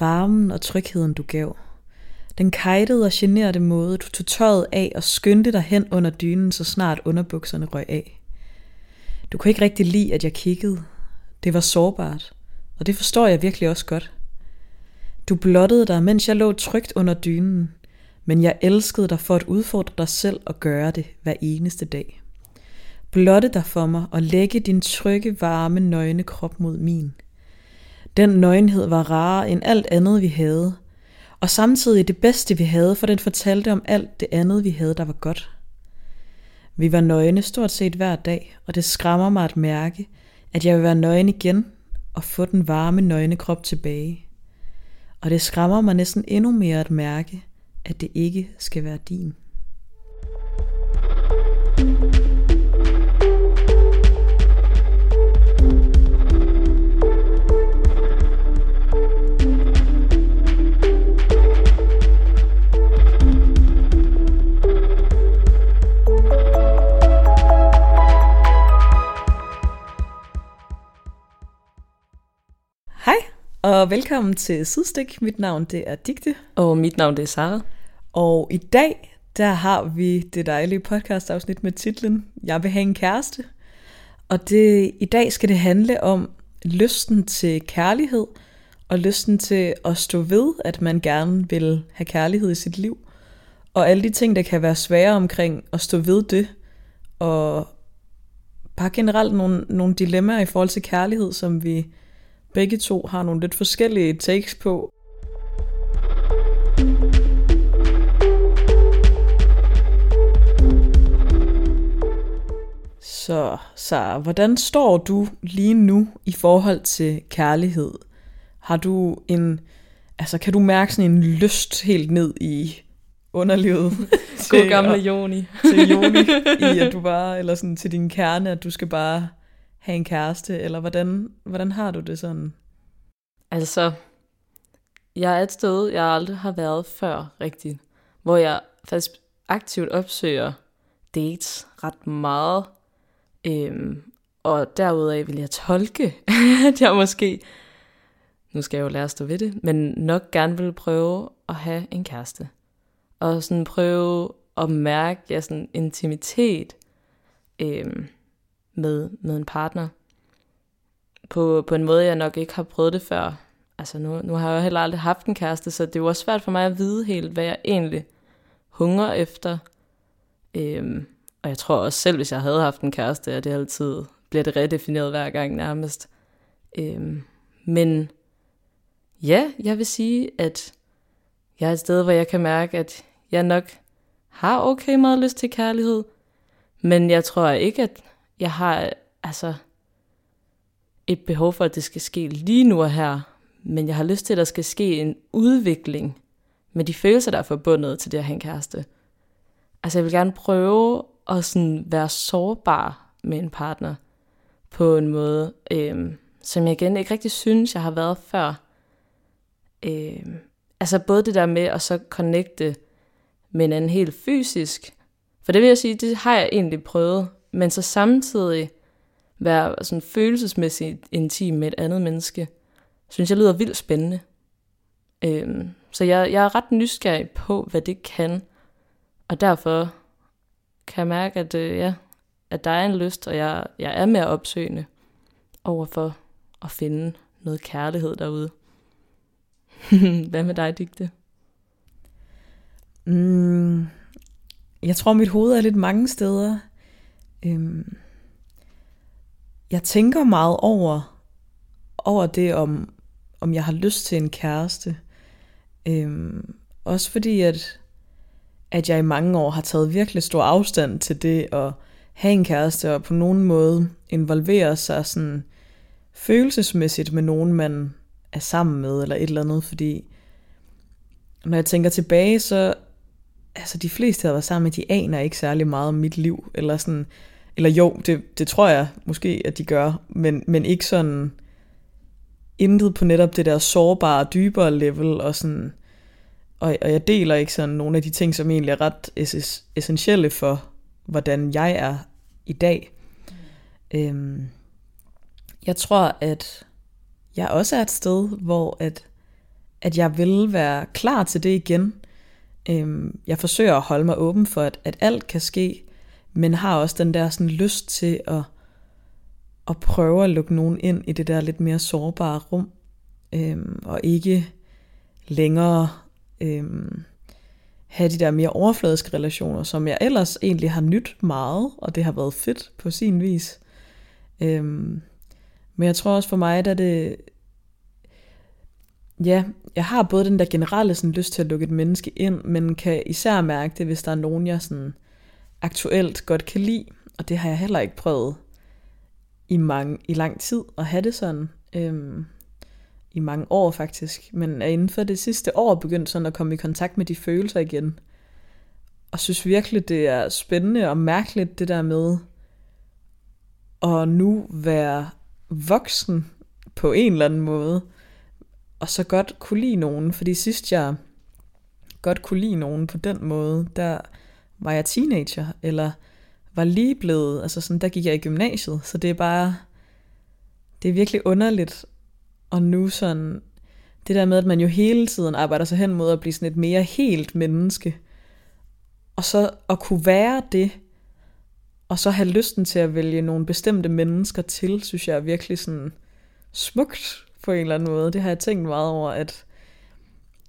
Varmen og trygheden du gav. Den kajtede og generede måde, du tog tøjet af og skyndte dig hen under dynen, så snart underbukserne røg af. Du kunne ikke rigtig lide, at jeg kiggede. Det var sårbart, og det forstår jeg virkelig også godt. Du blottede dig, mens jeg lå trygt under dynen, men jeg elskede dig for at udfordre dig selv og gøre det hver eneste dag. Blotte dig for mig og lægge din trygge, varme, nøgne krop mod min. Den nøgenhed var rarere end alt andet, vi havde, og samtidig det bedste, vi havde, for den fortalte om alt det andet, vi havde, der var godt. Vi var nøgne stort set hver dag, og det skræmmer mig at mærke, at jeg vil være nøgen igen og få den varme, nøgne krop tilbage. Og det skræmmer mig næsten endnu mere at mærke, at det ikke skal være din. Og velkommen til Sidstik. Mit navn det er Digte, Og mit navn det er Sara. og i dag der har vi det dejlige podcastafsnit med titlen Jeg vil have en kæreste. Og det, i dag skal det handle om lysten til kærlighed, og lysten til at stå ved, at man gerne vil have kærlighed i sit liv. Og alle de ting, der kan være svære omkring at stå ved det, og bare generelt nogle, nogle dilemmaer i forhold til kærlighed, som vi begge to har nogle lidt forskellige takes på. Så, så hvordan står du lige nu i forhold til kærlighed? Har du en, altså kan du mærke sådan en lyst helt ned i underlivet? God gamle Joni. til Joni, i at du bare, eller sådan til din kerne, at du skal bare have en kæreste, eller hvordan, hvordan har du det sådan? Altså, jeg er et sted, jeg aldrig har været før rigtigt, hvor jeg faktisk aktivt opsøger dates ret meget. Øhm, og derudaf vil jeg tolke, at jeg måske, nu skal jeg jo lære at stå ved det, men nok gerne vil prøve at have en kæreste. Og sådan prøve at mærke ja, sådan intimitet øhm, med, med en partner. På, på en måde, jeg nok ikke har prøvet det før. Altså nu, nu har jeg jo heller aldrig haft en kæreste, så det er jo også svært for mig at vide helt, hvad jeg egentlig hungrer efter. Øhm, og jeg tror også selv, hvis jeg havde haft en kæreste, at det altid bliver det redefineret hver gang nærmest. Øhm, men ja, jeg vil sige, at jeg er et sted, hvor jeg kan mærke, at jeg nok har okay meget lyst til kærlighed. Men jeg tror ikke, at jeg har altså et behov for, at det skal ske lige nu og her. Men jeg har lyst til, at der skal ske en udvikling med de følelser, der er forbundet til det at have en kæreste. Altså jeg vil gerne prøve at sådan være sårbar med en partner på en måde, øhm, som jeg igen ikke rigtig synes, jeg har været før. Øhm, altså både det der med at så connecte med hinanden helt fysisk, for det vil jeg sige, det har jeg egentlig prøvet, men så samtidig være sådan følelsesmæssigt intim med et andet menneske, synes jeg lyder vildt spændende. Øhm, så jeg, jeg er ret nysgerrig på, hvad det kan, og derfor kan jeg mærke, at, øh, ja, at der er en lyst, og jeg, jeg er mere opsøgende over for at finde noget kærlighed derude. hvad med dig, Digte? Mm, jeg tror, mit hoved er lidt mange steder. Øhm, jeg tænker meget over, over det, om, om jeg har lyst til en kæreste. Øhm, også fordi, at, at jeg i mange år har taget virkelig stor afstand til det at have en kæreste, og på nogen måde involvere sig sådan følelsesmæssigt med nogen, man er sammen med, eller et eller andet, fordi når jeg tænker tilbage, så altså de fleste, jeg har været sammen med, de aner ikke særlig meget om mit liv, eller sådan, eller jo, det, det tror jeg måske, at de gør, men, men ikke sådan intet på netop det der sårbare, dybere level, og sådan, og, og jeg deler ikke sådan nogle af de ting, som egentlig er ret ess- essentielle for, hvordan jeg er i dag. Øhm, jeg tror, at jeg også er et sted, hvor at, at jeg vil være klar til det igen. Øhm, jeg forsøger at holde mig åben for, at, at alt kan ske, men har også den der sådan lyst til at, at prøve at lukke nogen ind i det der lidt mere sårbare rum, øhm, og ikke længere øhm, have de der mere overfladiske relationer, som jeg ellers egentlig har nyt meget, og det har været fedt på sin vis. Øhm, men jeg tror også for mig, at det... Ja, jeg har både den der generelle sådan, lyst til at lukke et menneske ind, men kan især mærke det, hvis der er nogen, jeg sådan aktuelt godt kan lide. Og det har jeg heller ikke prøvet i, mange, i lang tid at have det sådan. Øhm, I mange år faktisk. Men er inden for det sidste år begyndt sådan at komme i kontakt med de følelser igen. Og synes virkelig, det er spændende og mærkeligt det der med at nu være voksen på en eller anden måde, og så godt kunne lide nogen, fordi sidst jeg godt kunne lide nogen på den måde, der var jeg teenager, eller var lige blevet, altså sådan, der gik jeg i gymnasiet, så det er bare, det er virkelig underligt, og nu sådan, det der med, at man jo hele tiden arbejder sig hen mod at blive sådan et mere helt menneske, og så at kunne være det, og så have lysten til at vælge nogle bestemte mennesker til, synes jeg er virkelig sådan smukt på en eller anden måde. Det har jeg tænkt meget over, at,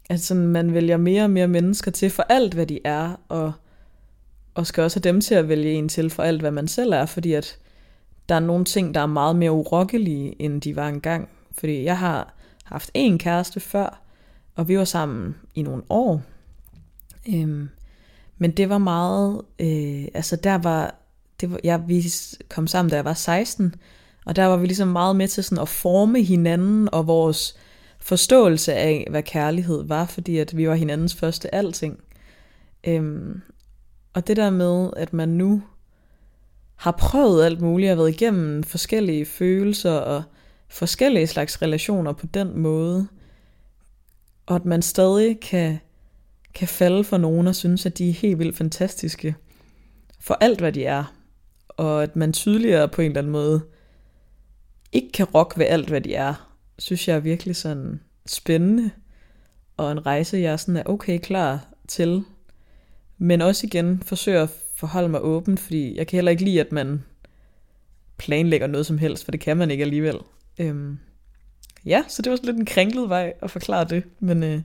at sådan, man vælger mere og mere mennesker til for alt, hvad de er, og, og skal også have dem til at vælge en til for alt, hvad man selv er, fordi at der er nogle ting, der er meget mere urokkelige, end de var engang. Fordi jeg har haft en kæreste før, og vi var sammen i nogle år. Øhm, men det var meget, øh, altså der var det var, jeg, vi kom sammen, da jeg var 16, og der var vi ligesom meget med til sådan at forme hinanden og vores forståelse af, hvad kærlighed var, fordi at vi var hinandens første alting. Øhm, og det der med, at man nu har prøvet alt muligt, og været igennem forskellige følelser og forskellige slags relationer på den måde, og at man stadig kan, kan falde for nogen og synes, at de er helt vildt fantastiske for alt, hvad de er og at man tydeligere på en eller anden måde ikke kan rokke ved alt, hvad de er, synes jeg er virkelig sådan spændende, og en rejse, jeg sådan er okay klar til, men også igen forsøger at forholde mig åben, fordi jeg kan heller ikke lide, at man planlægger noget som helst, for det kan man ikke alligevel. Øhm, ja, så det var lidt en kringlet vej at forklare det, men øh,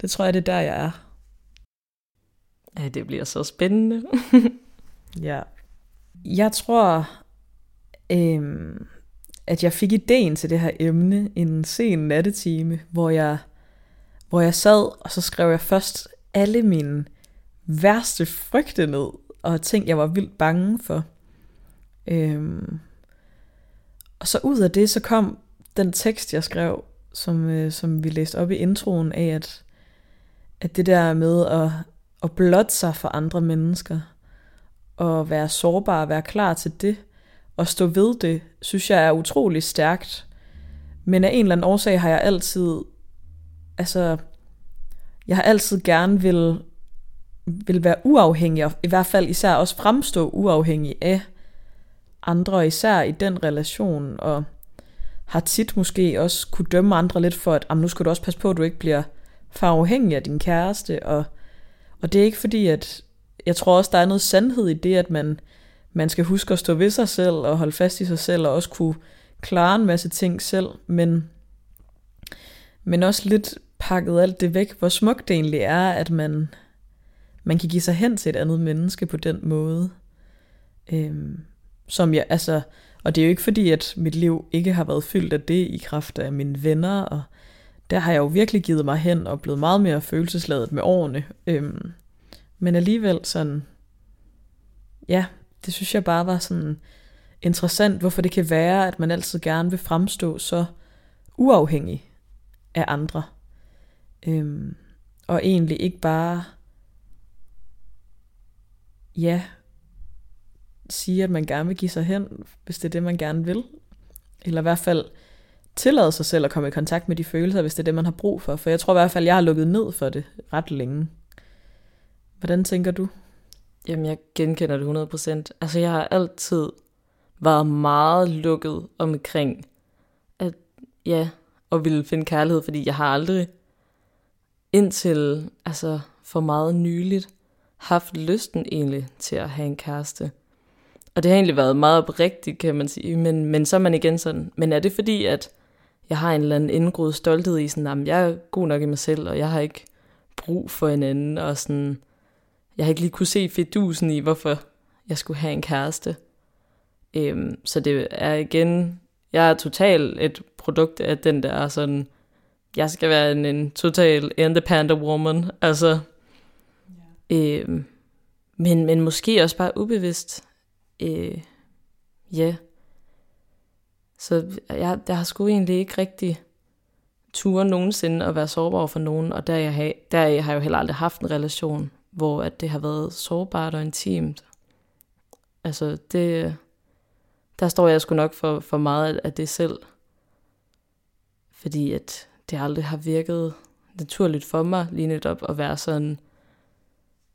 det tror jeg, det er der, jeg er. Ja, det bliver så spændende. ja. Jeg tror, øhm, at jeg fik ideen til det her emne en sen nattetime, hvor jeg, hvor jeg sad, og så skrev jeg først alle mine værste frygte ned, og ting, jeg var vildt bange for. Øhm, og så ud af det, så kom den tekst, jeg skrev, som, øh, som vi læste op i introen af, at, at det der med at, at blotte sig for andre mennesker – og være sårbar og være klar til det, at stå ved det, synes jeg er utrolig stærkt. Men af en eller anden årsag har jeg altid, altså, jeg har altid gerne vil, vil være uafhængig, og i hvert fald især også fremstå uafhængig af andre, især i den relation, og har tit måske også kunne dømme andre lidt for, at nu skal du også passe på, at du ikke bliver for afhængig af din kæreste, og, og det er ikke fordi, at jeg tror også, der er noget sandhed i det, at man, man skal huske at stå ved sig selv og holde fast i sig selv og også kunne klare en masse ting selv, men, men også lidt pakket alt det væk, hvor smukt det egentlig er, at man, man kan give sig hen til et andet menneske på den måde. Øhm, som jeg, altså, og det er jo ikke fordi, at mit liv ikke har været fyldt af det i kraft af mine venner, og der har jeg jo virkelig givet mig hen og blevet meget mere følelsesladet med årene. Øhm, men alligevel sådan, ja, det synes jeg bare var sådan interessant, hvorfor det kan være, at man altid gerne vil fremstå så uafhængig af andre. Øhm, og egentlig ikke bare, ja, sige, at man gerne vil give sig hen, hvis det er det, man gerne vil. Eller i hvert fald tillade sig selv at komme i kontakt med de følelser, hvis det er det, man har brug for. For jeg tror i hvert fald, jeg har lukket ned for det ret længe. Hvordan tænker du? Jamen, jeg genkender det 100%. Altså, jeg har altid været meget lukket omkring, at ja, og ville finde kærlighed, fordi jeg har aldrig indtil altså for meget nyligt haft lysten egentlig til at have en kæreste. Og det har egentlig været meget oprigtigt, kan man sige. Men, men så er man igen sådan, men er det fordi, at jeg har en eller anden indgroet stolthed i sådan, at jeg er god nok i mig selv, og jeg har ikke brug for en anden, og sådan, jeg har ikke lige kunne se fedusen i, hvorfor jeg skulle have en kæreste. Øhm, så det er igen, jeg er totalt et produkt af den der sådan, jeg skal være en, en total independent woman, altså, ja. øhm, men, men måske også bare ubevidst, øh, ja, yeah. så jeg, jeg har sgu egentlig ikke rigtig ture nogensinde at være sårbar for nogen, og der, jeg har, der jeg har jo heller aldrig haft en relation, hvor at det har været sårbart og intimt. Altså, det, der står jeg sgu nok for, for meget af det selv. Fordi at det aldrig har virket naturligt for mig lige netop at være sådan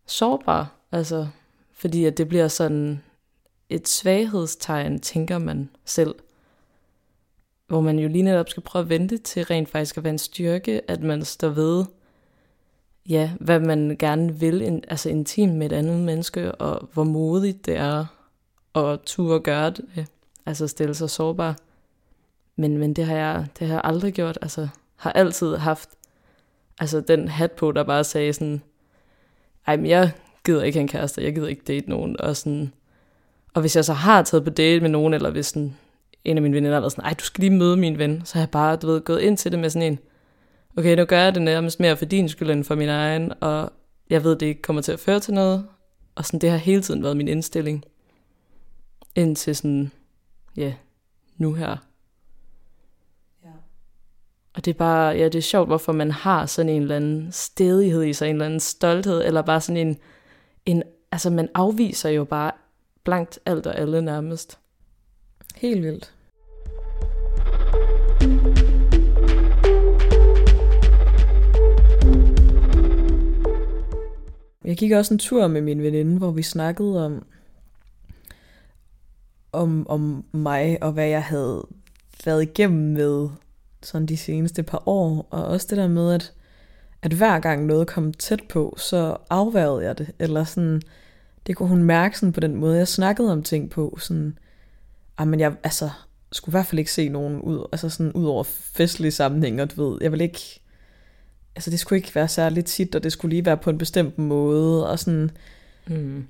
sårbar. Altså, fordi at det bliver sådan et svaghedstegn, tænker man selv. Hvor man jo lige netop skal prøve at vente til rent faktisk at være en styrke, at man står ved, ja, hvad man gerne vil, in, altså intimt med et andet menneske, og hvor modigt det er at turde gøre det, altså stille sig sårbar. Men, men det har jeg, det har jeg aldrig gjort, altså har altid haft altså den hat på, der bare sagde sådan, ej, men jeg gider ikke have en kæreste, jeg gider ikke date nogen, og sådan, og hvis jeg så har taget på date med nogen, eller hvis sådan, en af mine veninder har været sådan, ej, du skal lige møde min ven, så har jeg bare, du ved, gået ind til det med sådan en, okay, nu gør jeg det nærmest mere for din skyld end for min egen, og jeg ved, det ikke kommer til at føre til noget, og sådan, det har hele tiden været min indstilling, indtil sådan, ja, nu her. Ja. Og det er bare, ja, det er sjovt, hvorfor man har sådan en eller anden stedighed i sig, en eller anden stolthed, eller bare sådan en, en altså man afviser jo bare blankt alt og alle nærmest. Helt vildt. Jeg gik også en tur med min veninde, hvor vi snakkede om, om, om mig og hvad jeg havde været igennem med sådan de seneste par år. Og også det der med, at, at hver gang noget kom tæt på, så afværgede jeg det. Eller sådan, det kunne hun mærke sådan på den måde, jeg snakkede om ting på. Sådan, ah, men jeg altså, skulle i hvert fald ikke se nogen ud, altså sådan ud over festlige sammenhænger, du ved, jeg vil ikke, altså det skulle ikke være særligt tit, og det skulle lige være på en bestemt måde, og sådan, mm.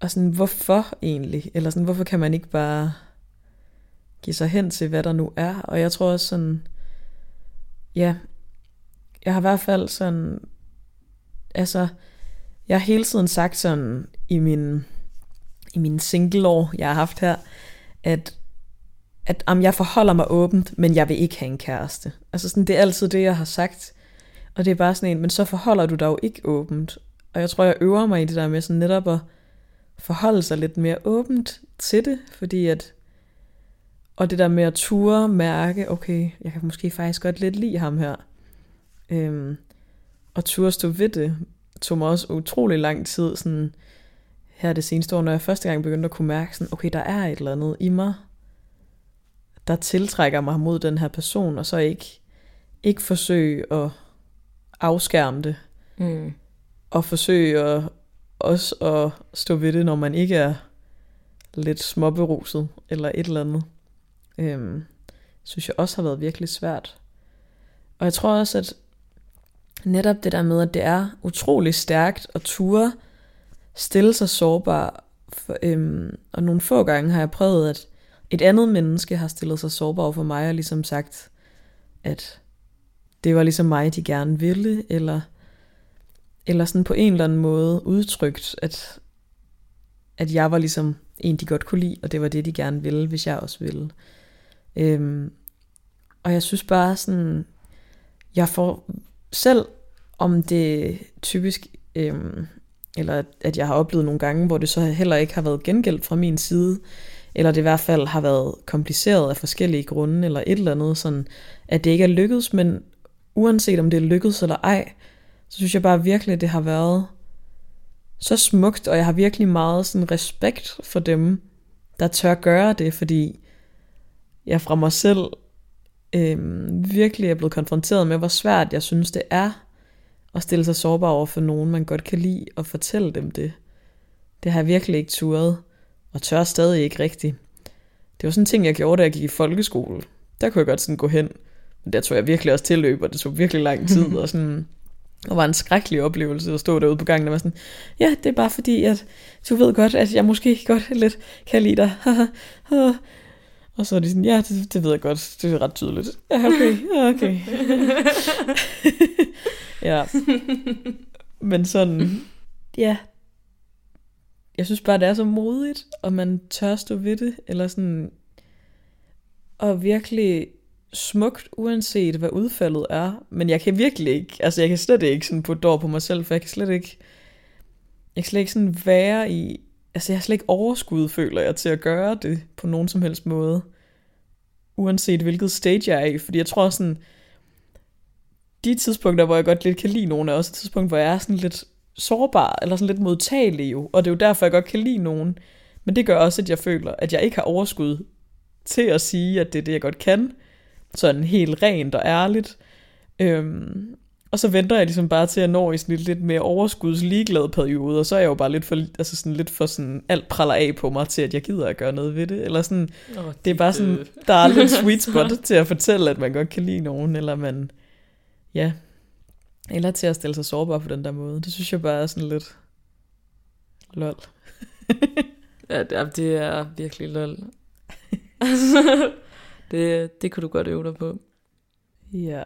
og sådan, hvorfor egentlig? Eller sådan, hvorfor kan man ikke bare give sig hen til, hvad der nu er? Og jeg tror også sådan, ja, jeg har i hvert fald sådan, altså, jeg har hele tiden sagt sådan i min, i min single år, jeg har haft her, at, at om jeg forholder mig åbent, men jeg vil ikke have en kæreste. Altså sådan, det er altid det, jeg har sagt. Og det er bare sådan en, men så forholder du dig jo ikke åbent. Og jeg tror, jeg øver mig i det der med sådan netop at forholde sig lidt mere åbent til det, fordi at, og det der med at ture, mærke, okay, jeg kan måske faktisk godt lidt lide ham her. Øhm, og ture stå ved det, tog mig også utrolig lang tid, sådan, her det seneste år, når jeg første gang begyndte at kunne mærke, sådan, okay, der er et eller andet i mig, der tiltrækker mig mod den her person, og så ikke, ikke forsøge at afskærme det, mm. og forsøge at, også at stå ved det, når man ikke er lidt småberuset, eller et eller andet. Øhm, synes jeg også har været virkelig svært. Og jeg tror også, at netop det der med, at det er utrolig stærkt at ture stille sig sårbar. For, øhm, og nogle få gange har jeg prøvet, at et andet menneske har stillet sig sårbar for mig og ligesom sagt, at det var ligesom mig, de gerne ville, eller, eller sådan på en eller anden måde udtrykt, at, at jeg var ligesom en, de godt kunne lide, og det var det, de gerne ville, hvis jeg også ville. Øhm, og jeg synes bare sådan, jeg får selv om det typisk, øhm, eller at jeg har oplevet nogle gange, hvor det så heller ikke har været gengældt fra min side, eller det i hvert fald har været kompliceret af forskellige grunde, eller et eller andet, sådan, at det ikke er lykkedes, men uanset om det er lykkedes eller ej, så synes jeg bare virkelig, at det har været så smukt, og jeg har virkelig meget sådan respekt for dem, der tør gøre det, fordi jeg fra mig selv øhm, virkelig er blevet konfronteret med, hvor svært jeg synes, det er at stille sig sårbar over for nogen, man godt kan lide, og fortælle dem det. Det har jeg virkelig ikke turet, og tør stadig ikke rigtigt. Det var sådan en ting, jeg gjorde, da jeg gik i folkeskole. Der kunne jeg godt sådan gå hen, men der tog jeg virkelig også tilløb, og det tog virkelig lang tid, og sådan... Og var en skrækkelig oplevelse at stå derude på gangen og var sådan, ja, det er bare fordi, at du ved godt, at jeg måske godt lidt kan lide dig. og så er de sådan, ja, det, det ved jeg godt, det er ret tydeligt. Ja, okay, okay. ja. Men sådan, ja, jeg synes bare, det er så modigt, og man tør stå ved det, eller sådan, og virkelig smukt, uanset hvad udfaldet er. Men jeg kan virkelig ikke, altså jeg kan slet ikke sådan putte dår på mig selv, for jeg kan slet ikke, jeg kan slet ikke sådan være i, altså jeg har slet ikke overskud, føler jeg, til at gøre det på nogen som helst måde. Uanset hvilket stage jeg er i, fordi jeg tror sådan, de tidspunkter, hvor jeg godt lidt kan lide nogen, er også et tidspunkt, hvor jeg er sådan lidt sårbar, eller sådan lidt modtagelig jo, og det er jo derfor, jeg godt kan lide nogen. Men det gør også, at jeg føler, at jeg ikke har overskud til at sige, at det er det, jeg godt kan, sådan helt rent og ærligt. Øhm, og så venter jeg ligesom bare til at nå i sådan lidt, lidt mere overskudsligeglad periode, og så er jeg jo bare lidt for, altså sådan lidt for sådan, alt praller af på mig til, at jeg gider at gøre noget ved det. Eller sådan, oh, det, det er bare sådan, der er lidt sweet spot til at fortælle, at man godt kan lide nogen, eller man, ja, eller til at stille sig sårbar på den der måde. Det synes jeg bare er sådan lidt lol. ja, det er virkelig lol. det, det kunne du godt øve dig på. Ja,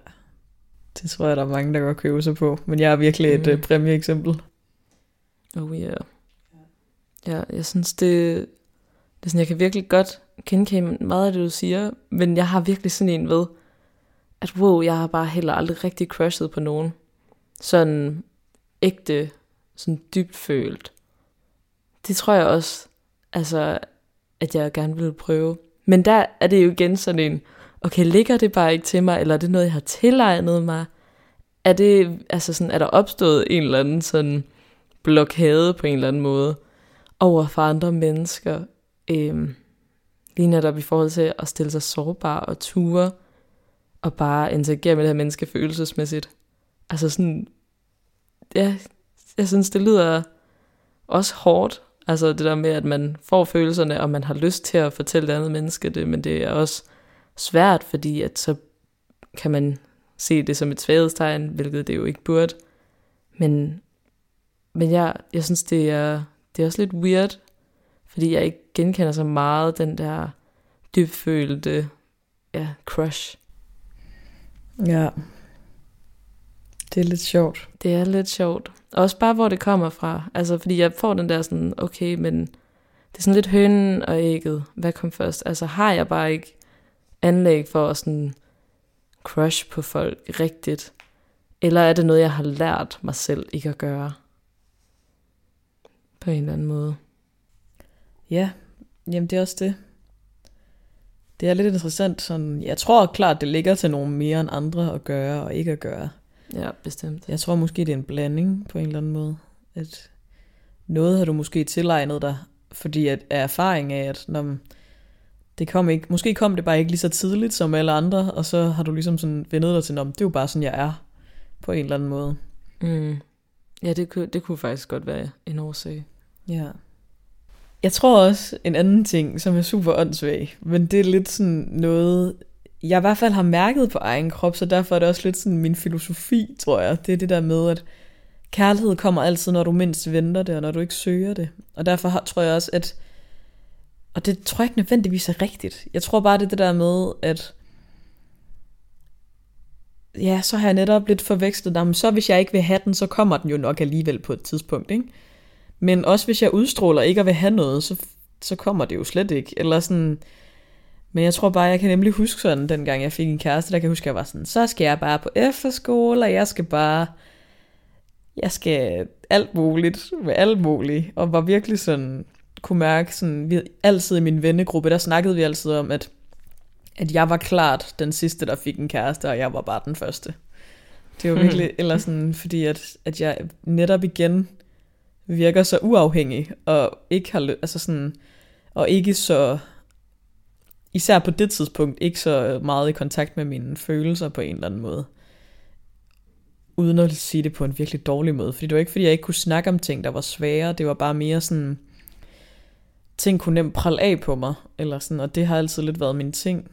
det tror jeg, der er mange, der godt kan øve sig på. Men jeg er virkelig et mm. uh, præmieeksempel. Oh yeah. Ja, jeg synes, det, det er sådan, jeg kan virkelig godt genkende meget af det, du siger, men jeg har virkelig sådan en ved, at wow, jeg har bare heller aldrig rigtig crushet på nogen. Sådan ægte, sådan dybt følt. Det tror jeg også, altså, at jeg gerne vil prøve. Men der er det jo igen sådan en, okay, ligger det bare ikke til mig, eller er det noget, jeg har tilegnet mig? Er, det, altså sådan, er der opstået en eller anden sådan blokade på en eller anden måde over for andre mennesker? Øhm, lige netop i forhold til at stille sig sårbar og ture, og bare interagere med det her menneske følelsesmæssigt. Altså sådan, ja, jeg synes, det lyder også hårdt, Altså det der med, at man får følelserne, og man har lyst til at fortælle det andet menneske det, men det er også svært, fordi at så kan man se det som et svaghedstegn, hvilket det jo ikke burde. Men, men jeg, jeg synes, det er, det er også lidt weird, fordi jeg ikke genkender så meget den der dybfølte ja, crush. Ja, det er lidt sjovt. Det er lidt sjovt. Også bare, hvor det kommer fra. Altså, fordi jeg får den der sådan, okay, men det er sådan lidt hønen og ægget. Hvad kom først? Altså, har jeg bare ikke anlæg for at sådan crush på folk rigtigt? Eller er det noget, jeg har lært mig selv ikke at gøre? På en eller anden måde. Ja, jamen det er også det. Det er lidt interessant. Sådan, jeg tror klart, det ligger til nogen mere end andre at gøre og ikke at gøre. Ja, bestemt. Jeg tror måske, det er en blanding på en eller anden måde. At noget har du måske tilegnet dig, fordi at, af erfaring af, at når det kom ikke, måske kom det bare ikke lige så tidligt som alle andre, og så har du ligesom sådan vendet dig til, at det er jo bare sådan, jeg er, på en eller anden måde. Mm. Ja, det kunne, det kunne faktisk godt være en årsag. Ja. Jeg tror også en anden ting, som er super åndssvag, men det er lidt sådan noget, jeg i hvert fald har mærket på egen krop, så derfor er det også lidt sådan min filosofi, tror jeg. Det er det der med, at kærlighed kommer altid, når du mindst venter det, og når du ikke søger det. Og derfor har, tror jeg også, at... Og det tror jeg ikke nødvendigvis er rigtigt. Jeg tror bare, det er det der med, at... Ja, så har jeg netop lidt forvekslet dem. Så hvis jeg ikke vil have den, så kommer den jo nok alligevel på et tidspunkt, ikke? Men også hvis jeg udstråler ikke at vil have noget, så, så kommer det jo slet ikke. Eller sådan men jeg tror bare, jeg kan nemlig huske sådan, dengang jeg fik en kæreste, der kan jeg huske, at jeg var sådan, så skal jeg bare på efterskole, og jeg skal bare, jeg skal alt muligt med alt muligt, og var virkelig sådan, kunne mærke sådan, vi, altid i min vennegruppe, der snakkede vi altid om, at, at jeg var klart den sidste, der fik en kæreste, og jeg var bare den første. Det var virkelig, eller sådan, fordi at, at jeg netop igen virker så uafhængig, og ikke har, altså sådan, og ikke så især på det tidspunkt, ikke så øh, meget i kontakt med mine følelser på en eller anden måde. uden at sige det på en virkelig dårlig måde. Fordi det var ikke, fordi jeg ikke kunne snakke om ting, der var svære. Det var bare mere sådan, ting kunne nemt prale af på mig. Eller sådan, og det har altid lidt været min ting.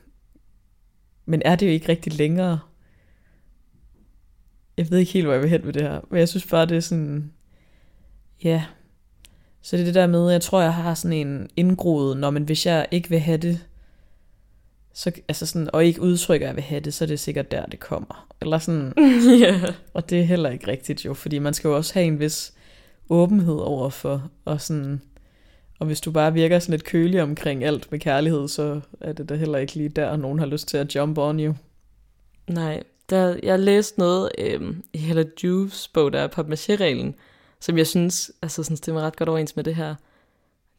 Men er det jo ikke rigtig længere. Jeg ved ikke helt, hvor jeg vil hen med det her. Men jeg synes bare, det er sådan... Ja. Så det er det der med, jeg tror, jeg har sådan en indgroet, når man hvis jeg ikke vil have det, så, altså sådan, og ikke udtrykker, at jeg vil have det, så er det sikkert der, det kommer. Eller sådan. yeah. Og det er heller ikke rigtigt jo, fordi man skal jo også have en vis åbenhed over for, og sådan, og hvis du bare virker sådan lidt kølig omkring alt med kærlighed, så er det da heller ikke lige der, nogen har lyst til at jump on you. Nej, der, jeg læste noget øhm, i Hella Juves bog, der er papmaché-reglen, som jeg synes, altså sådan stemmer ret godt overens med det her.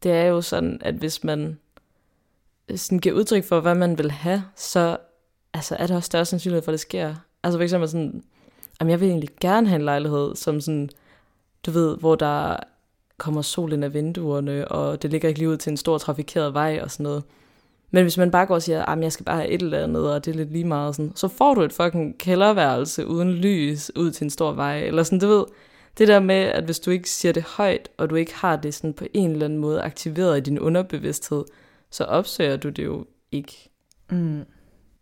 Det er jo sådan, at hvis man sådan giver udtryk for, hvad man vil have, så altså, er der også større sandsynlighed for, at det sker. Altså for eksempel sådan, jamen jeg vil egentlig gerne have en lejlighed, som sådan, du ved, hvor der kommer sol ind af vinduerne, og det ligger ikke lige ud til en stor trafikeret vej og sådan noget. Men hvis man bare går og siger, at jeg skal bare have et eller andet, og det er lidt lige meget, sådan, så får du et fucking kælderværelse uden lys ud til en stor vej. Eller sådan, du ved, det der med, at hvis du ikke siger det højt, og du ikke har det sådan på en eller anden måde aktiveret i din underbevidsthed, så opsøger du det jo ikke. Mm.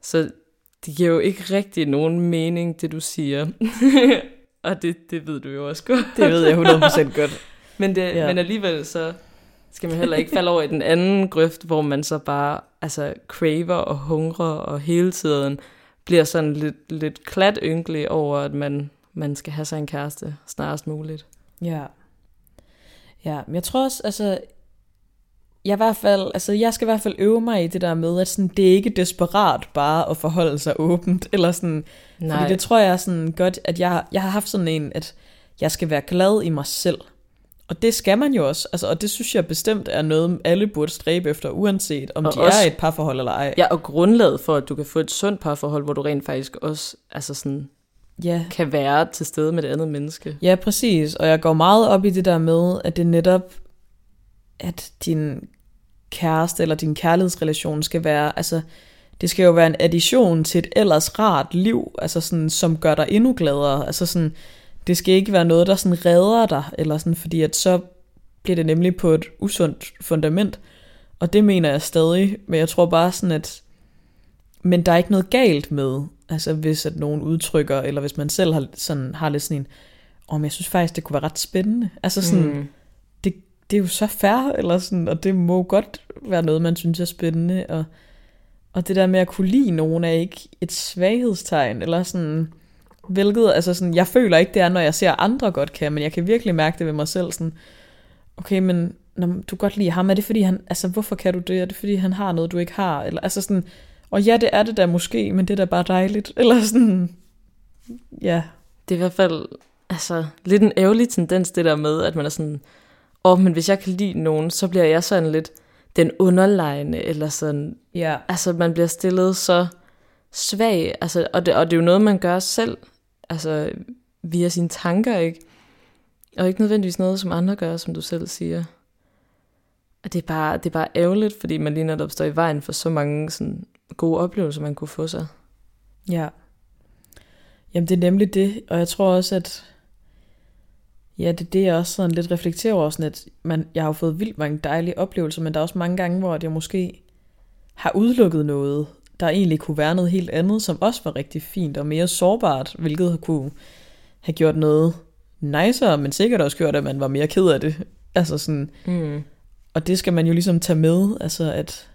Så det giver jo ikke rigtig nogen mening, det du siger. og det, det ved du jo også godt. Det ved jeg 100% godt. Men, det, Ja. men alligevel så skal man heller ikke falde over i den anden grøft, hvor man så bare altså, craver og hungrer og hele tiden bliver sådan lidt, lidt klat ynkelig over, at man, man skal have sig en kæreste snarest muligt. Ja. Ja, men jeg tror også, altså, jeg, i hvert fald, altså, jeg skal i hvert fald øve mig i det der med, at sådan, det er ikke desperat bare at forholde sig åbent, eller sådan, Nej, fordi det tror jeg sådan godt, at jeg, jeg har haft sådan en, at jeg skal være glad i mig selv. Og det skal man jo også, altså, og det synes jeg bestemt er noget, alle burde stræbe efter, uanset om Og de også- er et parforhold eller ej. ja, og grundlaget for, at du kan få et sundt parforhold, hvor du rent faktisk også altså sådan, ja. kan være til stede med det andet menneske. Ja, præcis. Og jeg går meget op i det der med, at det netop, at din kæreste eller din kærlighedsrelation skal være, altså, det skal jo være en addition til et ellers rart liv, altså sådan, som gør dig endnu gladere. Altså sådan, det skal ikke være noget, der sådan redder dig, eller sådan, fordi at så bliver det nemlig på et usundt fundament. Og det mener jeg stadig, men jeg tror bare sådan, at men der er ikke noget galt med, altså hvis at nogen udtrykker, eller hvis man selv har, sådan, har lidt sådan en, om jeg synes faktisk, det kunne være ret spændende. Altså sådan, mm det, er jo så fair, eller sådan, og det må godt være noget, man synes er spændende, og, og det der med at kunne lide nogen er ikke et svaghedstegn, eller sådan, hvilket, altså sådan, jeg føler ikke, det er, når jeg ser andre godt kan, men jeg kan virkelig mærke det ved mig selv, sådan, okay, men når du kan godt lide ham, er det fordi han, altså hvorfor kan du det, er det fordi han har noget, du ikke har, eller altså sådan, og ja, det er det da måske, men det er da bare dejligt, eller sådan, ja, Det er i hvert fald altså, lidt en ærgerlig tendens, det der med, at man er sådan, åh, oh, men hvis jeg kan lide nogen, så bliver jeg sådan lidt den underlegne, eller sådan, ja, altså man bliver stillet så svag, altså, og, det, og det er jo noget, man gør selv, altså via sine tanker, ikke? Og ikke nødvendigvis noget, som andre gør, som du selv siger. Og det er bare, det er bare ærgerligt, fordi man lige netop står i vejen for så mange sådan, gode oplevelser, man kunne få sig. Ja. Jamen det er nemlig det, og jeg tror også, at ja, det er det, jeg også sådan lidt reflekterer over, sådan at man, jeg har jo fået vildt mange dejlige oplevelser, men der er også mange gange, hvor jeg måske har udelukket noget, der egentlig kunne være noget helt andet, som også var rigtig fint og mere sårbart, hvilket kunne have gjort noget nicer, men sikkert også gjort, at man var mere ked af det. Altså sådan, Mm. og det skal man jo ligesom tage med, altså at,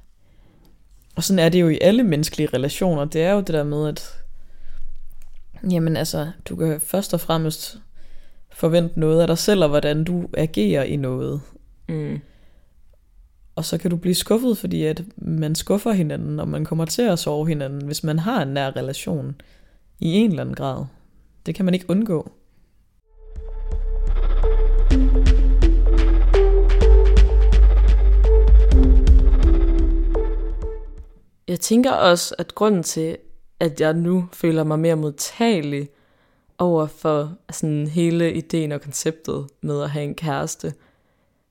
og sådan er det jo i alle menneskelige relationer, det er jo det der med, at, jamen altså, du kan først og fremmest forvente noget af dig selv, og hvordan du agerer i noget. Mm. Og så kan du blive skuffet, fordi at man skuffer hinanden, og man kommer til at sove hinanden, hvis man har en nær relation i en eller anden grad. Det kan man ikke undgå. Jeg tænker også, at grunden til, at jeg nu føler mig mere modtagelig over for sådan hele ideen og konceptet med at have en kæreste,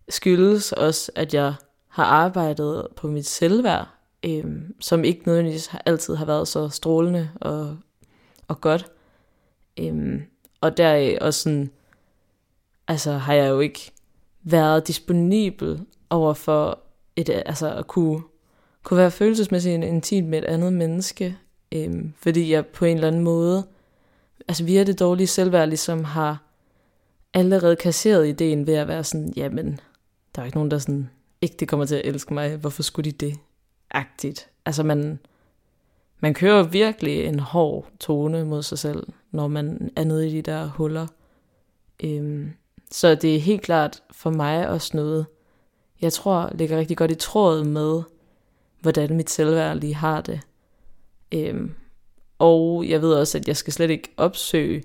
skyldes også, at jeg har arbejdet på mit selvværd, øhm, som ikke nødvendigvis har- altid har været så strålende og, og godt. Øhm, Og der også sådan, altså har jeg jo ikke været disponibel over for et, altså at kunne, kunne være følelsesmæssigt intim med et andet menneske, øhm, fordi jeg på en eller anden måde, altså via det dårlige selvværd, ligesom har allerede kasseret ideen ved at være sådan, jamen, der er ikke nogen, der sådan, ikke det kommer til at elske mig, hvorfor skulle de det? Agtigt. Altså man, man kører virkelig en hård tone mod sig selv, når man er nede i de der huller. Øhm, så det er helt klart for mig også noget, jeg tror ligger rigtig godt i tråd med, hvordan mit selvværd lige har det. Øhm, og jeg ved også, at jeg skal slet ikke opsøge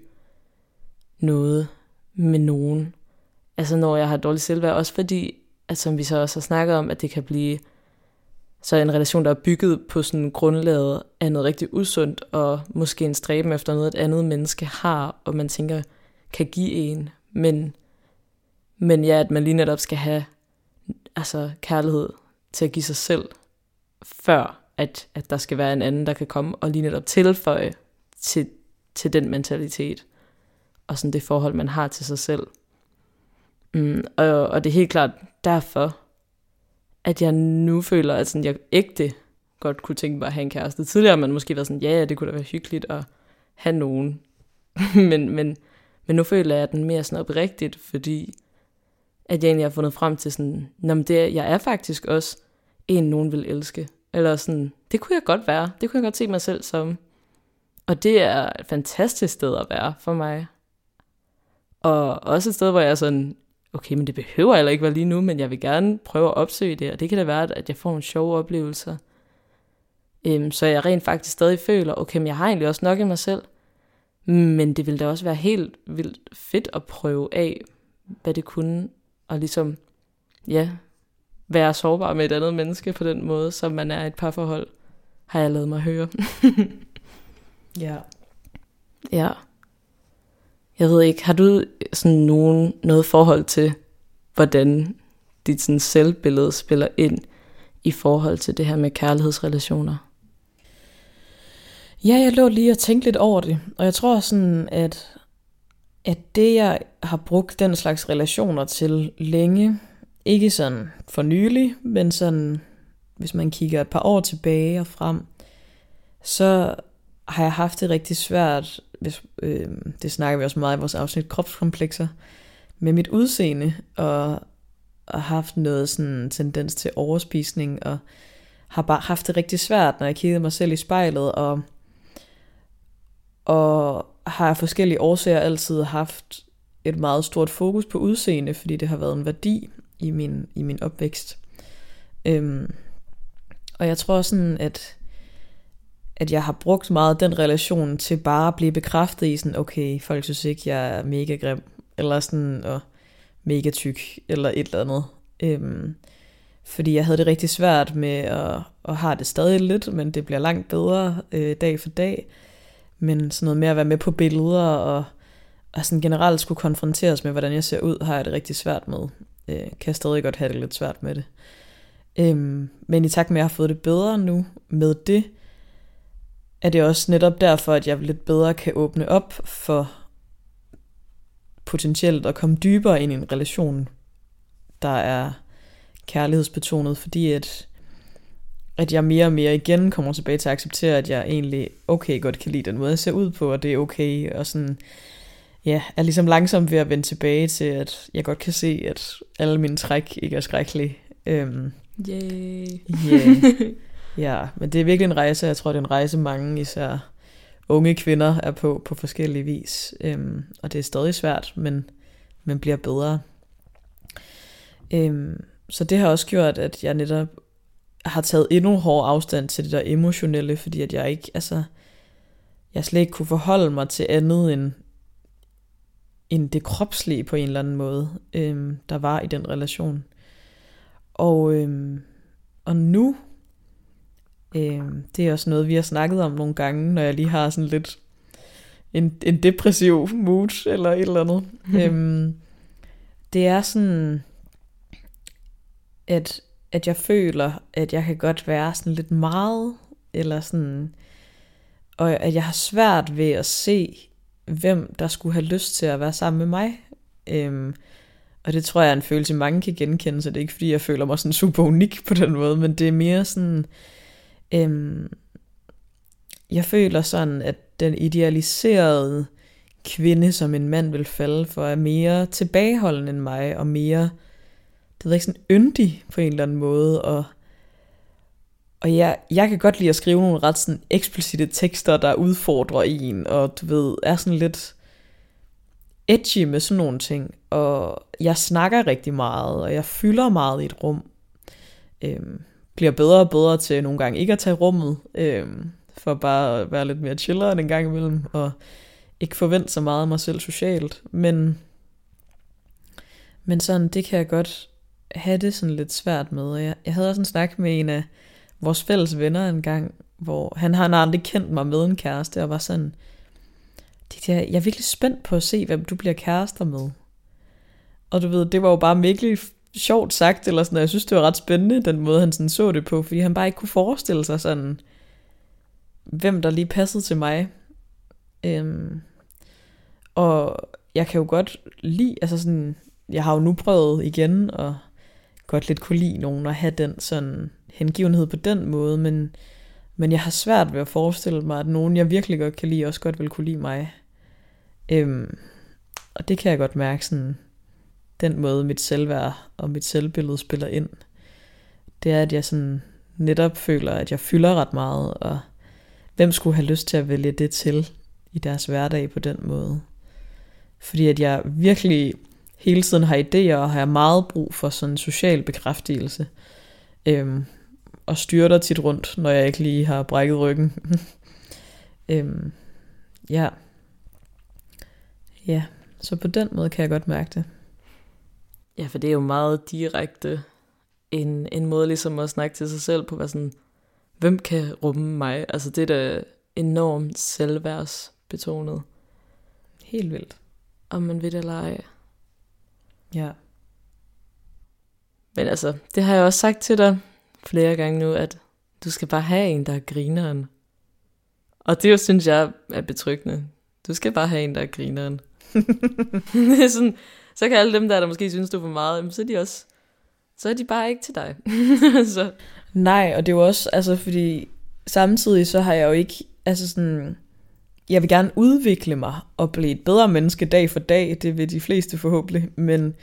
noget med nogen. Altså når jeg har dårligt selvværd, også fordi, at som vi så også har snakket om, at det kan blive så en relation, der er bygget på sådan grundlaget af noget rigtig usundt, og måske en stræben efter noget, et andet menneske har, og man tænker, kan give en. Men, men ja, at man lige netop skal have altså, kærlighed til at give sig selv, før at, at der skal være en anden, der kan komme og lige netop tilføje til, til den mentalitet, og sådan det forhold, man har til sig selv. Mm, og, og det er helt klart derfor, at jeg nu føler, at sådan, jeg ægte godt kunne tænke mig at have en kæreste. Tidligere har man måske været sådan, ja, ja, det kunne da være hyggeligt at have nogen. men, men, men nu føler jeg den mere sådan oprigtigt, fordi at jeg egentlig har fundet frem til sådan, Nå, men det, jeg er faktisk også en, nogen vil elske. Eller sådan, det kunne jeg godt være. Det kunne jeg godt se mig selv som. Og det er et fantastisk sted at være for mig. Og også et sted, hvor jeg er sådan, okay, men det behøver heller ikke være lige nu, men jeg vil gerne prøve at opsøge det, og det kan da være, at jeg får nogle sjove oplevelser. Øhm, så jeg rent faktisk stadig føler, okay, men jeg har egentlig også nok i mig selv, men det ville da også være helt vildt fedt at prøve af, hvad det kunne, og ligesom, ja, være sårbar med et andet menneske på den måde, som man er i et parforhold, har jeg lavet mig høre. ja. Ja. Jeg ved ikke, har du sådan nogen, noget forhold til, hvordan dit sådan selvbillede spiller ind i forhold til det her med kærlighedsrelationer? Ja, jeg lå lige og tænkte lidt over det, og jeg tror sådan, at, at det jeg har brugt den slags relationer til længe, ikke sådan for nylig, men sådan, hvis man kigger et par år tilbage og frem, så har jeg haft det rigtig svært, hvis, øh, det snakker vi også meget i vores afsnit, kropskomplekser, med mit udseende, og, og haft noget sådan tendens til overspisning, og har bare haft det rigtig svært, når jeg kiggede mig selv i spejlet, og, og har af forskellige årsager altid haft et meget stort fokus på udseende, fordi det har været en værdi i min, i min opvækst. Øhm, og jeg tror sådan, at, at jeg har brugt meget den relation til bare at blive bekræftet i sådan, okay, folk synes ikke, jeg er mega grim, eller sådan, og mega tyk, eller et eller andet. Øhm, fordi jeg havde det rigtig svært med at, at have det stadig lidt, men det bliver langt bedre øh, dag for dag. Men sådan noget med at være med på billeder, og, og sådan generelt skulle konfronteres med, hvordan jeg ser ud, har jeg det rigtig svært med øh, kan jeg stadig godt have det lidt svært med det. Øhm, men i takt med, at jeg har fået det bedre nu med det, er det også netop derfor, at jeg lidt bedre kan åbne op for potentielt at komme dybere ind i en relation, der er kærlighedsbetonet, fordi at, at jeg mere og mere igen kommer tilbage til at acceptere, at jeg egentlig okay godt kan lide den måde, jeg ser ud på, og det er okay, og sådan, ja, er ligesom langsomt ved at vende tilbage til, at jeg godt kan se, at alle mine træk ikke er skrækkelige. Øhm, Yay. Yeah. ja, men det er virkelig en rejse, jeg tror, det er en rejse, mange især unge kvinder er på på forskellige vis. Øhm, og det er stadig svært, men, men bliver bedre. Øhm, så det har også gjort, at jeg netop har taget endnu hårdere afstand til det der emotionelle, fordi at jeg ikke, altså, jeg slet ikke kunne forholde mig til andet end, end det kropslige på en eller anden måde, øhm, der var i den relation. Og, øhm, og nu, øhm, det er også noget, vi har snakket om nogle gange, når jeg lige har sådan lidt en, en depressiv mood eller et eller andet. øhm, det er sådan, at, at jeg føler, at jeg kan godt være sådan lidt meget, eller sådan, og at jeg har svært ved at se hvem der skulle have lyst til at være sammen med mig. Øhm, og det tror jeg er en følelse, mange kan genkende, så det er ikke fordi, jeg føler mig sådan super unik på den måde, men det er mere sådan, øhm, jeg føler sådan, at den idealiserede kvinde, som en mand vil falde for, er mere tilbageholdende end mig, og mere, det ved ikke, sådan yndig på en eller anden måde, og og jeg, jeg kan godt lide at skrive nogle ret sådan eksplicite tekster, der udfordrer en, og du ved, er sådan lidt edgy med sådan nogle ting. Og jeg snakker rigtig meget, og jeg fylder meget i et rum. Øhm, bliver bedre og bedre til nogle gange ikke at tage rummet, øhm, for bare at være lidt mere chillere en gang imellem, og ikke forvente så meget af mig selv socialt. Men, men sådan, det kan jeg godt have det sådan lidt svært med. Jeg, jeg havde også en snak med en af vores fælles venner en gang, hvor han har aldrig kendt mig med en kæreste, og var sådan, det der, jeg er virkelig spændt på at se, hvem du bliver kærester med. Og du ved, det var jo bare virkelig sjovt sagt, eller sådan, og jeg synes, det var ret spændende, den måde, han sådan så det på, fordi han bare ikke kunne forestille sig sådan, hvem der lige passede til mig. Øhm, og jeg kan jo godt lide, altså sådan, jeg har jo nu prøvet igen, og godt lidt kunne lide nogen, at have den sådan hengivenhed på den måde, men, men jeg har svært ved at forestille mig, at nogen, jeg virkelig godt kan lide, også godt vil kunne lide mig. Øhm, og det kan jeg godt mærke, sådan, den måde mit selvværd og mit selvbillede spiller ind. Det er, at jeg sådan netop føler, at jeg fylder ret meget, og hvem skulle have lyst til at vælge det til i deres hverdag på den måde. Fordi at jeg virkelig hele tiden har idéer, og har meget brug for sådan en social bekræftelse. Øhm, og styrter tit rundt, når jeg ikke lige har brækket ryggen. øhm, ja. Ja, så på den måde kan jeg godt mærke det. Ja, for det er jo meget direkte en, en måde ligesom at snakke til sig selv på, hvad sådan, hvem kan rumme mig? Altså det er da enormt selvværdsbetonet. Helt vildt. Om man ved det eller ej. Ja. Men altså, det har jeg også sagt til dig flere gange nu, at du skal bare have en, der er grineren. Og det jo, synes jeg er betryggende. Du skal bare have en, der er grineren. det er sådan, så kan alle dem der, der måske synes, du er for meget, så er de også, så er de bare ikke til dig. så. Nej, og det er jo også, altså fordi samtidig så har jeg jo ikke, altså sådan, jeg vil gerne udvikle mig og blive et bedre menneske dag for dag, det vil de fleste forhåbentlig, men,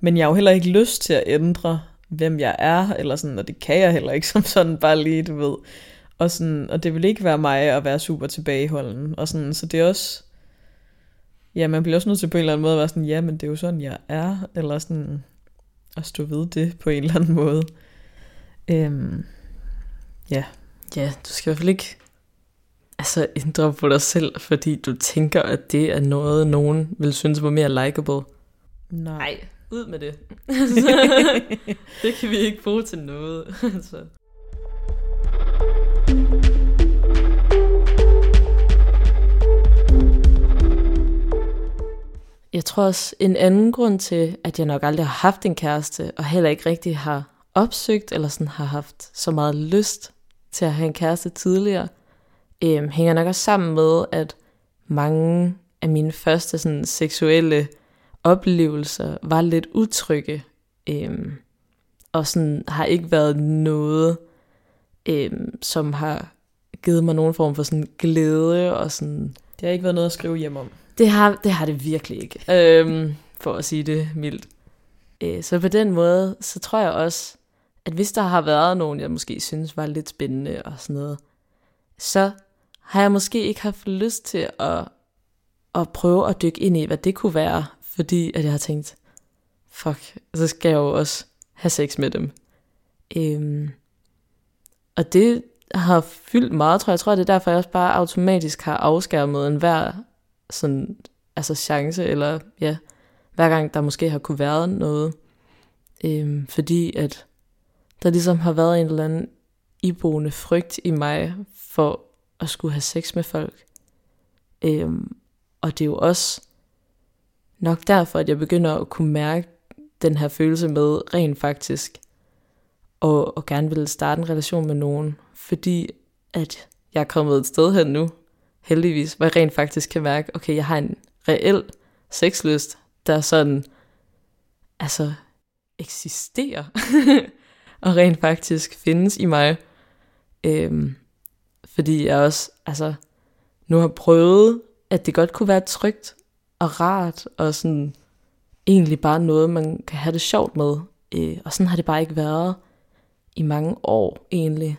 men jeg har jo heller ikke lyst til at ændre, hvem jeg er, eller sådan, og det kan jeg heller ikke som sådan bare lige, du ved. Og, sådan, og det vil ikke være mig at være super tilbageholden, og sådan, så det er også, ja, man bliver også nødt til på en eller anden måde at være sådan, ja, men det er jo sådan, jeg er, eller sådan, at stå ved det på en eller anden måde. Øhm, ja. Ja, du skal i hvert fald ikke altså ændre på dig selv, fordi du tænker, at det er noget, nogen vil synes var mere likable. Nej. Ud med det. det kan vi ikke bruge til noget. så. Jeg tror også, en anden grund til, at jeg nok aldrig har haft en kæreste, og heller ikke rigtig har opsøgt, eller sådan har haft så meget lyst til at have en kæreste tidligere, øh, hænger nok også sammen med, at mange af mine første sådan, seksuelle oplevelser var lidt utrygge, øh, og sådan har ikke været noget, øh, som har givet mig nogen form for sådan glæde og sådan... Det har ikke været noget at skrive hjem om. Det har det, har det virkelig ikke, øh, for at sige det mildt. Øh, så på den måde, så tror jeg også, at hvis der har været nogen, jeg måske synes var lidt spændende og sådan noget, så har jeg måske ikke haft lyst til at, at prøve at dykke ind i, hvad det kunne være, fordi at jeg har tænkt, fuck, så skal jeg jo også have sex med dem. Øhm, og det har fyldt meget, tror jeg. Jeg tror, det er derfor, jeg også bare automatisk har afskærmet en hver sådan, altså chance, eller ja, hver gang der måske har kunne være noget. Øhm, fordi at der ligesom har været en eller anden iboende frygt i mig for at skulle have sex med folk. Øhm, og det er jo også nok derfor, at jeg begynder at kunne mærke den her følelse med rent faktisk og, og gerne vil starte en relation med nogen, fordi at jeg er kommet et sted hen nu, heldigvis, hvor jeg rent faktisk kan mærke, okay, jeg har en reel sexlyst, der sådan, altså, eksisterer, og rent faktisk findes i mig. Øhm, fordi jeg også, altså, nu har prøvet, at det godt kunne være trygt og rart, og sådan egentlig bare noget, man kan have det sjovt med. Øh, og sådan har det bare ikke været i mange år egentlig.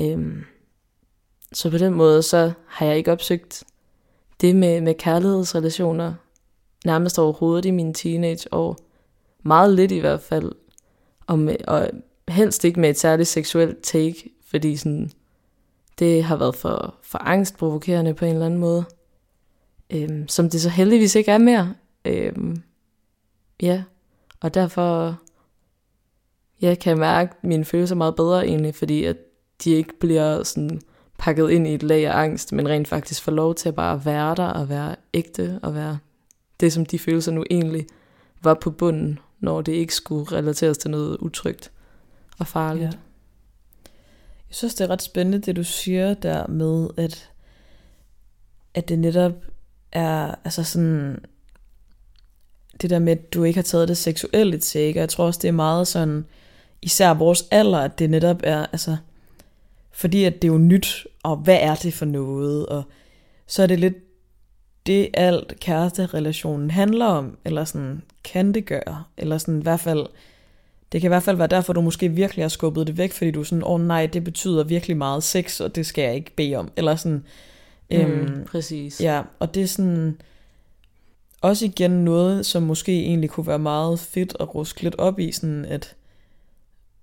Øhm, så på den måde, så har jeg ikke opsøgt det med, med kærlighedsrelationer nærmest overhovedet i mine teenageår. Meget lidt i hvert fald. Og, med, og helst ikke med et særligt seksuelt take, fordi sådan, det har været for, for angstprovokerende på en eller anden måde. Øhm, som det så heldigvis ikke er mere. Øhm, ja, og derfor ja, kan jeg mærke mine følelser meget bedre egentlig, fordi at de ikke bliver sådan pakket ind i et lag af angst, men rent faktisk får lov til at bare være der og være ægte og være det, som de følelser nu egentlig var på bunden, når det ikke skulle relateres til noget utrygt og farligt. Ja. Jeg synes, det er ret spændende, det du siger der med, at, at det netop er altså sådan, det der med, at du ikke har taget det seksuelle til, og jeg tror også, det er meget sådan, især vores alder, at det netop er, altså, fordi at det er jo nyt, og hvad er det for noget, og så er det lidt det alt kæresterelationen handler om, eller sådan kan det gøre, eller sådan i hvert fald, det kan i hvert fald være derfor, du måske virkelig har skubbet det væk, fordi du er sådan, åh oh, nej, det betyder virkelig meget sex, og det skal jeg ikke bede om, eller sådan. Mm, øhm, præcis. Ja, og det er sådan, også igen noget, som måske egentlig kunne være meget fedt at ruske lidt op i, sådan at,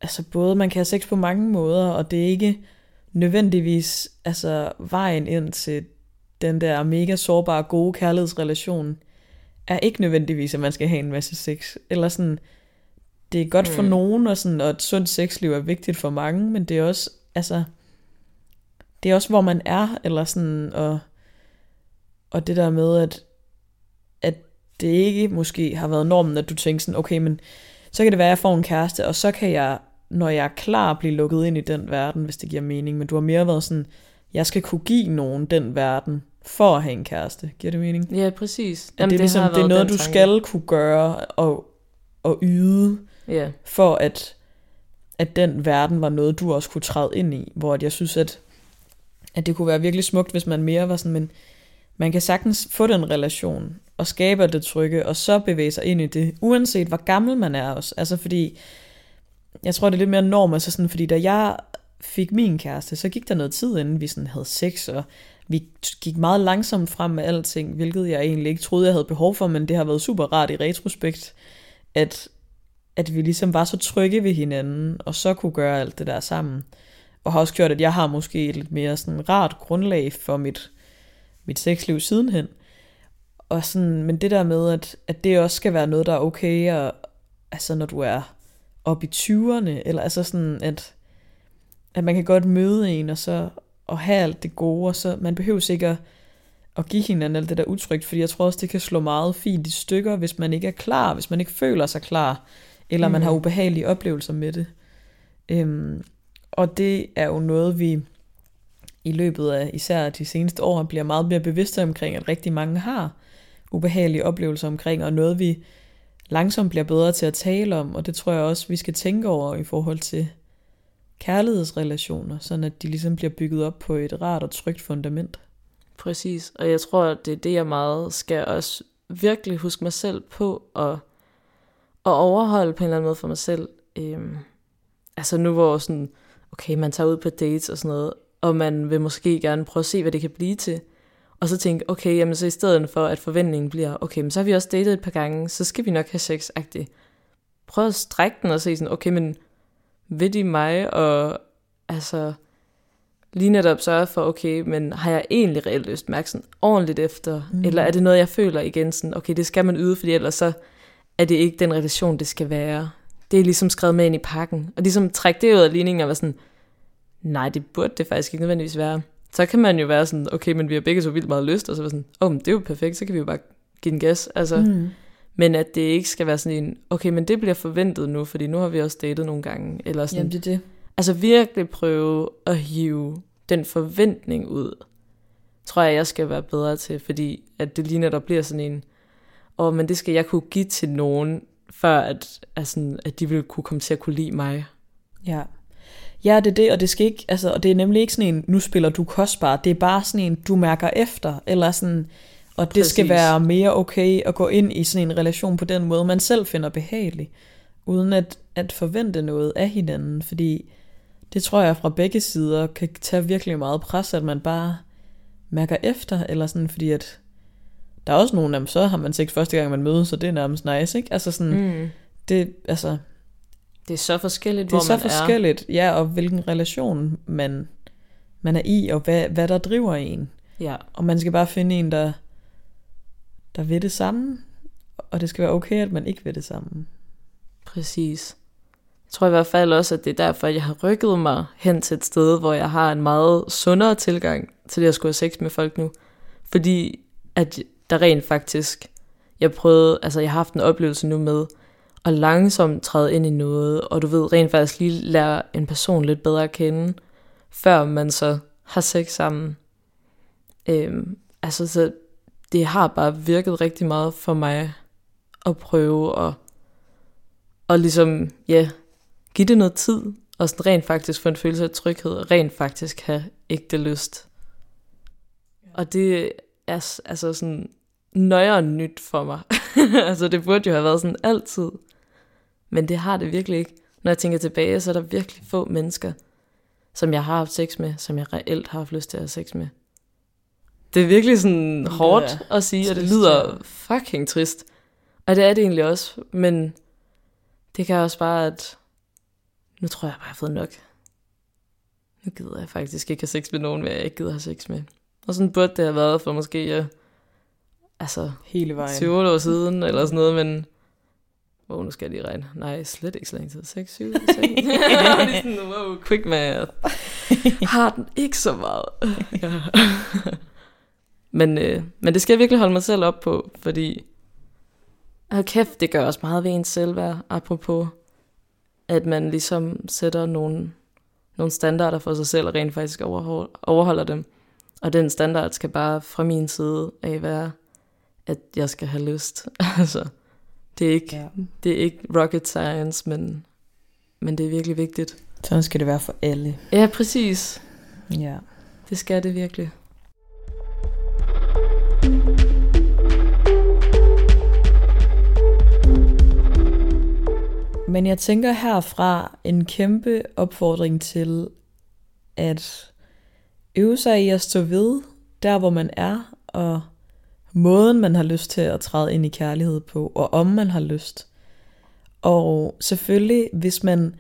altså både man kan have sex på mange måder, og det er ikke nødvendigvis altså vejen ind til den der mega sårbare gode kærlighedsrelation, er ikke nødvendigvis, at man skal have en masse sex. Eller sådan, det er godt for mm. nogen, og, sådan, og et sundt sexliv er vigtigt for mange, men det er også, altså, det er også, hvor man er, eller sådan, og, og det der med, at, at det ikke måske har været normen, at du tænker sådan, okay, men så kan det være, at jeg får en kæreste, og så kan jeg, når jeg er klar, blive lukket ind i den verden, hvis det giver mening, men du har mere været sådan, jeg skal kunne give nogen den verden, for at have en kæreste. Giver det mening? Ja, præcis. Jamen, det, er ligesom, det er noget, du tanke. skal kunne gøre og, og yde, ja. for at, at den verden var noget, du også kunne træde ind i. Hvor jeg synes, at, at det kunne være virkelig smukt, hvis man mere var sådan, men man kan sagtens få den relation, og skabe det trygge, og så bevæge sig ind i det, uanset hvor gammel man er også. Altså fordi, jeg tror, det er lidt mere norm, altså sådan, fordi da jeg fik min kæreste, så gik der noget tid, inden vi sådan havde sex, og vi gik meget langsomt frem med alting, hvilket jeg egentlig ikke troede, jeg havde behov for, men det har været super rart i retrospekt, at, at vi ligesom var så trygge ved hinanden, og så kunne gøre alt det der sammen. Og har også gjort, at jeg har måske et lidt mere sådan rart grundlag for mit, mit sexliv sidenhen. Og sådan, men det der med, at, at det også skal være noget, der er okay, og, altså når du er oppe i 20'erne, eller altså sådan, at, at man kan godt møde en, og så at have alt det gode, og så man behøver sikkert at give hinanden alt det der utrygt, fordi jeg tror også, det kan slå meget fint i stykker, hvis man ikke er klar, hvis man ikke føler sig klar, eller mm. man har mhm. ubehagelige oplevelser med det. Øhm, og det er jo noget, vi i løbet af især de seneste år bliver meget mere bevidste omkring, at rigtig mange har ubehagelige oplevelser omkring, og noget vi langsomt bliver bedre til at tale om, og det tror jeg også, vi skal tænke over i forhold til kærlighedsrelationer, sådan at de ligesom bliver bygget op på et rart og trygt fundament. Præcis, og jeg tror, det er det, jeg meget skal også virkelig huske mig selv på, og, og overholde på en eller anden måde for mig selv. Øhm, altså nu hvor sådan, okay, man tager ud på dates og sådan noget, og man vil måske gerne prøve at se, hvad det kan blive til. Og så tænke, okay, jamen så i stedet for, at forventningen bliver, okay, men så har vi også datet et par gange, så skal vi nok have sex -agtigt. Prøv at strække den og se sådan, okay, men ved i mig, og altså lige netop sørge for, okay, men har jeg egentlig reelt lyst mærke sådan ordentligt efter, mm. eller er det noget, jeg føler igen sådan, okay, det skal man yde, fordi ellers så er det ikke den relation, det skal være. Det er ligesom skrevet med ind i pakken, og ligesom trække det ud af ligningen og være sådan, nej, det burde det faktisk ikke nødvendigvis være. Så kan man jo være sådan, okay, men vi har begge så vildt meget lyst, og så være sådan, åh, oh, det er jo perfekt, så kan vi jo bare give den gas. Altså, mm. Men at det ikke skal være sådan en, okay, men det bliver forventet nu, fordi nu har vi også datet nogle gange. Eller sådan. Jamen det er det. Altså virkelig prøve at hive den forventning ud. tror jeg, jeg skal være bedre til, fordi at det lige der bliver sådan en, og men det skal jeg kunne give til nogen, før at, altså, at de vil kunne komme til at kunne lide mig. Ja. Ja, det er det, og det skal ikke, altså, og det er nemlig ikke sådan en, nu spiller du kostbar, det er bare sådan en, du mærker efter, eller sådan, og det Præcis. skal være mere okay at gå ind i sådan en relation på den måde, man selv finder behagelig, uden at, at forvente noget af hinanden, fordi det tror jeg fra begge sider kan tage virkelig meget pres, at man bare mærker efter, eller sådan, fordi at der er også nogen af dem, så har man sex første gang, man mødes, så det er nærmest nice, ikke? Altså sådan, mm. det, altså... Det er så forskelligt, det er hvor så man forskelligt, ja, og hvilken relation man, man er i, og hvad, hvad der driver en. Ja. Og man skal bare finde en, der, der vil det samme, og det skal være okay, at man ikke vil det samme. Præcis. Jeg tror i hvert fald også, at det er derfor, at jeg har rykket mig hen til et sted, hvor jeg har en meget sundere tilgang til det at skulle have sex med folk nu. Fordi at der rent faktisk, jeg prøvede, altså jeg har haft en oplevelse nu med at langsomt træde ind i noget, og du ved rent faktisk lige lære en person lidt bedre at kende, før man så har sex sammen. Øhm, altså så det har bare virket rigtig meget for mig at prøve at, og ligesom, ja, give det noget tid, og sådan rent faktisk få en følelse af tryghed, og rent faktisk have ægte lyst. Og det er altså sådan nøjere nyt for mig. altså det burde jo have været sådan altid. Men det har det virkelig ikke. Når jeg tænker tilbage, så er der virkelig få mennesker, som jeg har haft sex med, som jeg reelt har haft lyst til at have sex med. Det er virkelig sådan hårdt ja, at sige, og det lyder fucking trist. Og det er det egentlig også, men det kan også bare, at nu tror jeg bare, jeg har fået nok. Nu gider jeg faktisk ikke have sex med nogen, jeg ikke gider have sex med. Og sådan burde det have været for måske, ja, altså, hele vejen. 7 år siden, eller sådan noget, men Wow, nu skal jeg lige regne. Nej, slet ikke så lang tid. 6, 7, 6. er sådan, wow, quick math. Har den ikke så meget. ja. men, øh, men det skal jeg virkelig holde mig selv op på, fordi hold kæft, det gør også meget ved ens selvværd, apropos at man ligesom sætter nogle, nogle standarder for sig selv, og rent faktisk overhold, overholder dem. Og den standard skal bare fra min side af være, at jeg skal have lyst. altså, det er ikke, ja. det er ikke rocket science, men, men det er virkelig vigtigt. Sådan skal det være for alle. Ja, præcis. Ja. Det skal det virkelig. Men jeg tænker herfra en kæmpe opfordring til at øve sig i at stå ved der, hvor man er, og måden, man har lyst til at træde ind i kærlighed på, og om man har lyst. Og selvfølgelig, hvis man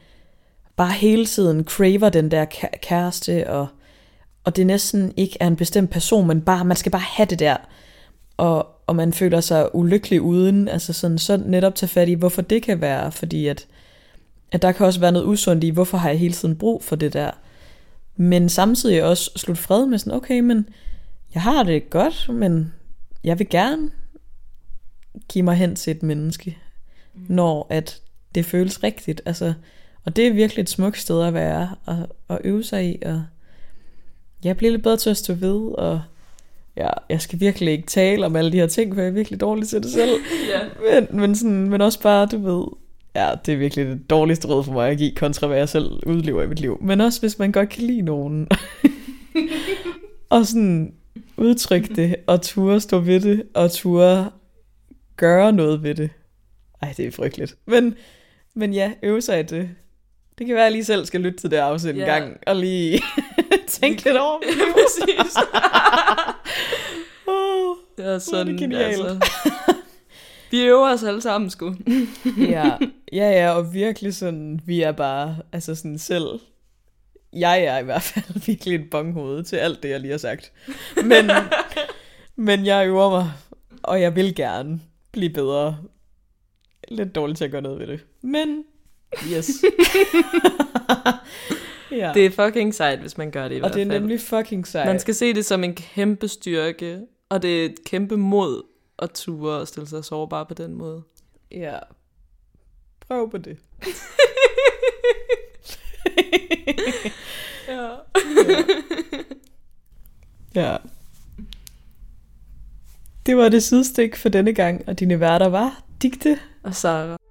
bare hele tiden craver den der kæreste, og, og det næsten ikke er en bestemt person, men bare, man skal bare have det der, og, og man føler sig ulykkelig uden, altså sådan, så netop tage fat i, hvorfor det kan være, fordi at, at der kan også være noget usundt i, hvorfor har jeg hele tiden brug for det der. Men samtidig også slutte fred med sådan, okay, men jeg har det godt, men jeg vil gerne give mig hen til et menneske, mm. når at det føles rigtigt. Altså, og det er virkelig et smukt sted at være, og, og øve sig i, og jeg bliver lidt bedre til at stå ved, og ja, jeg skal virkelig ikke tale om alle de her ting, for jeg er virkelig dårlig til det selv. ja. men, men, sådan, men også bare, du ved, ja, det er virkelig det dårligste råd for mig at give, kontra hvad jeg selv udlever i mit liv. Men også hvis man godt kan lide nogen. og sådan udtrykke det, og ture stå ved det, og ture gøre noget ved det. Ej, det er frygteligt. Men, men ja, øve sig i det. Det kan være, at jeg lige selv skal lytte til det afsnit yeah. en gang, og lige tænke lidt over det. Præcis. oh, det er sådan, det er genialt. Altså. Vi øver os alle sammen, sgu. ja, ja, ja, og virkelig sådan, vi er bare, altså sådan selv, jeg er i hvert fald virkelig et bonghoved til alt det, jeg lige har sagt. Men, men jeg øver mig, og jeg vil gerne blive bedre. Lidt dårligt til at gøre noget ved det. Men, yes. ja. Det er fucking sejt, hvis man gør det i og hvert fald. Og det er nemlig fucking sejt. Man skal se det som en kæmpe styrke, og det er et kæmpe mod at ture og stille sig sårbar på den måde. Ja. Prøv på det. Ja. ja. Det var det sidestik for denne gang, og dine værter var Digte og Sara.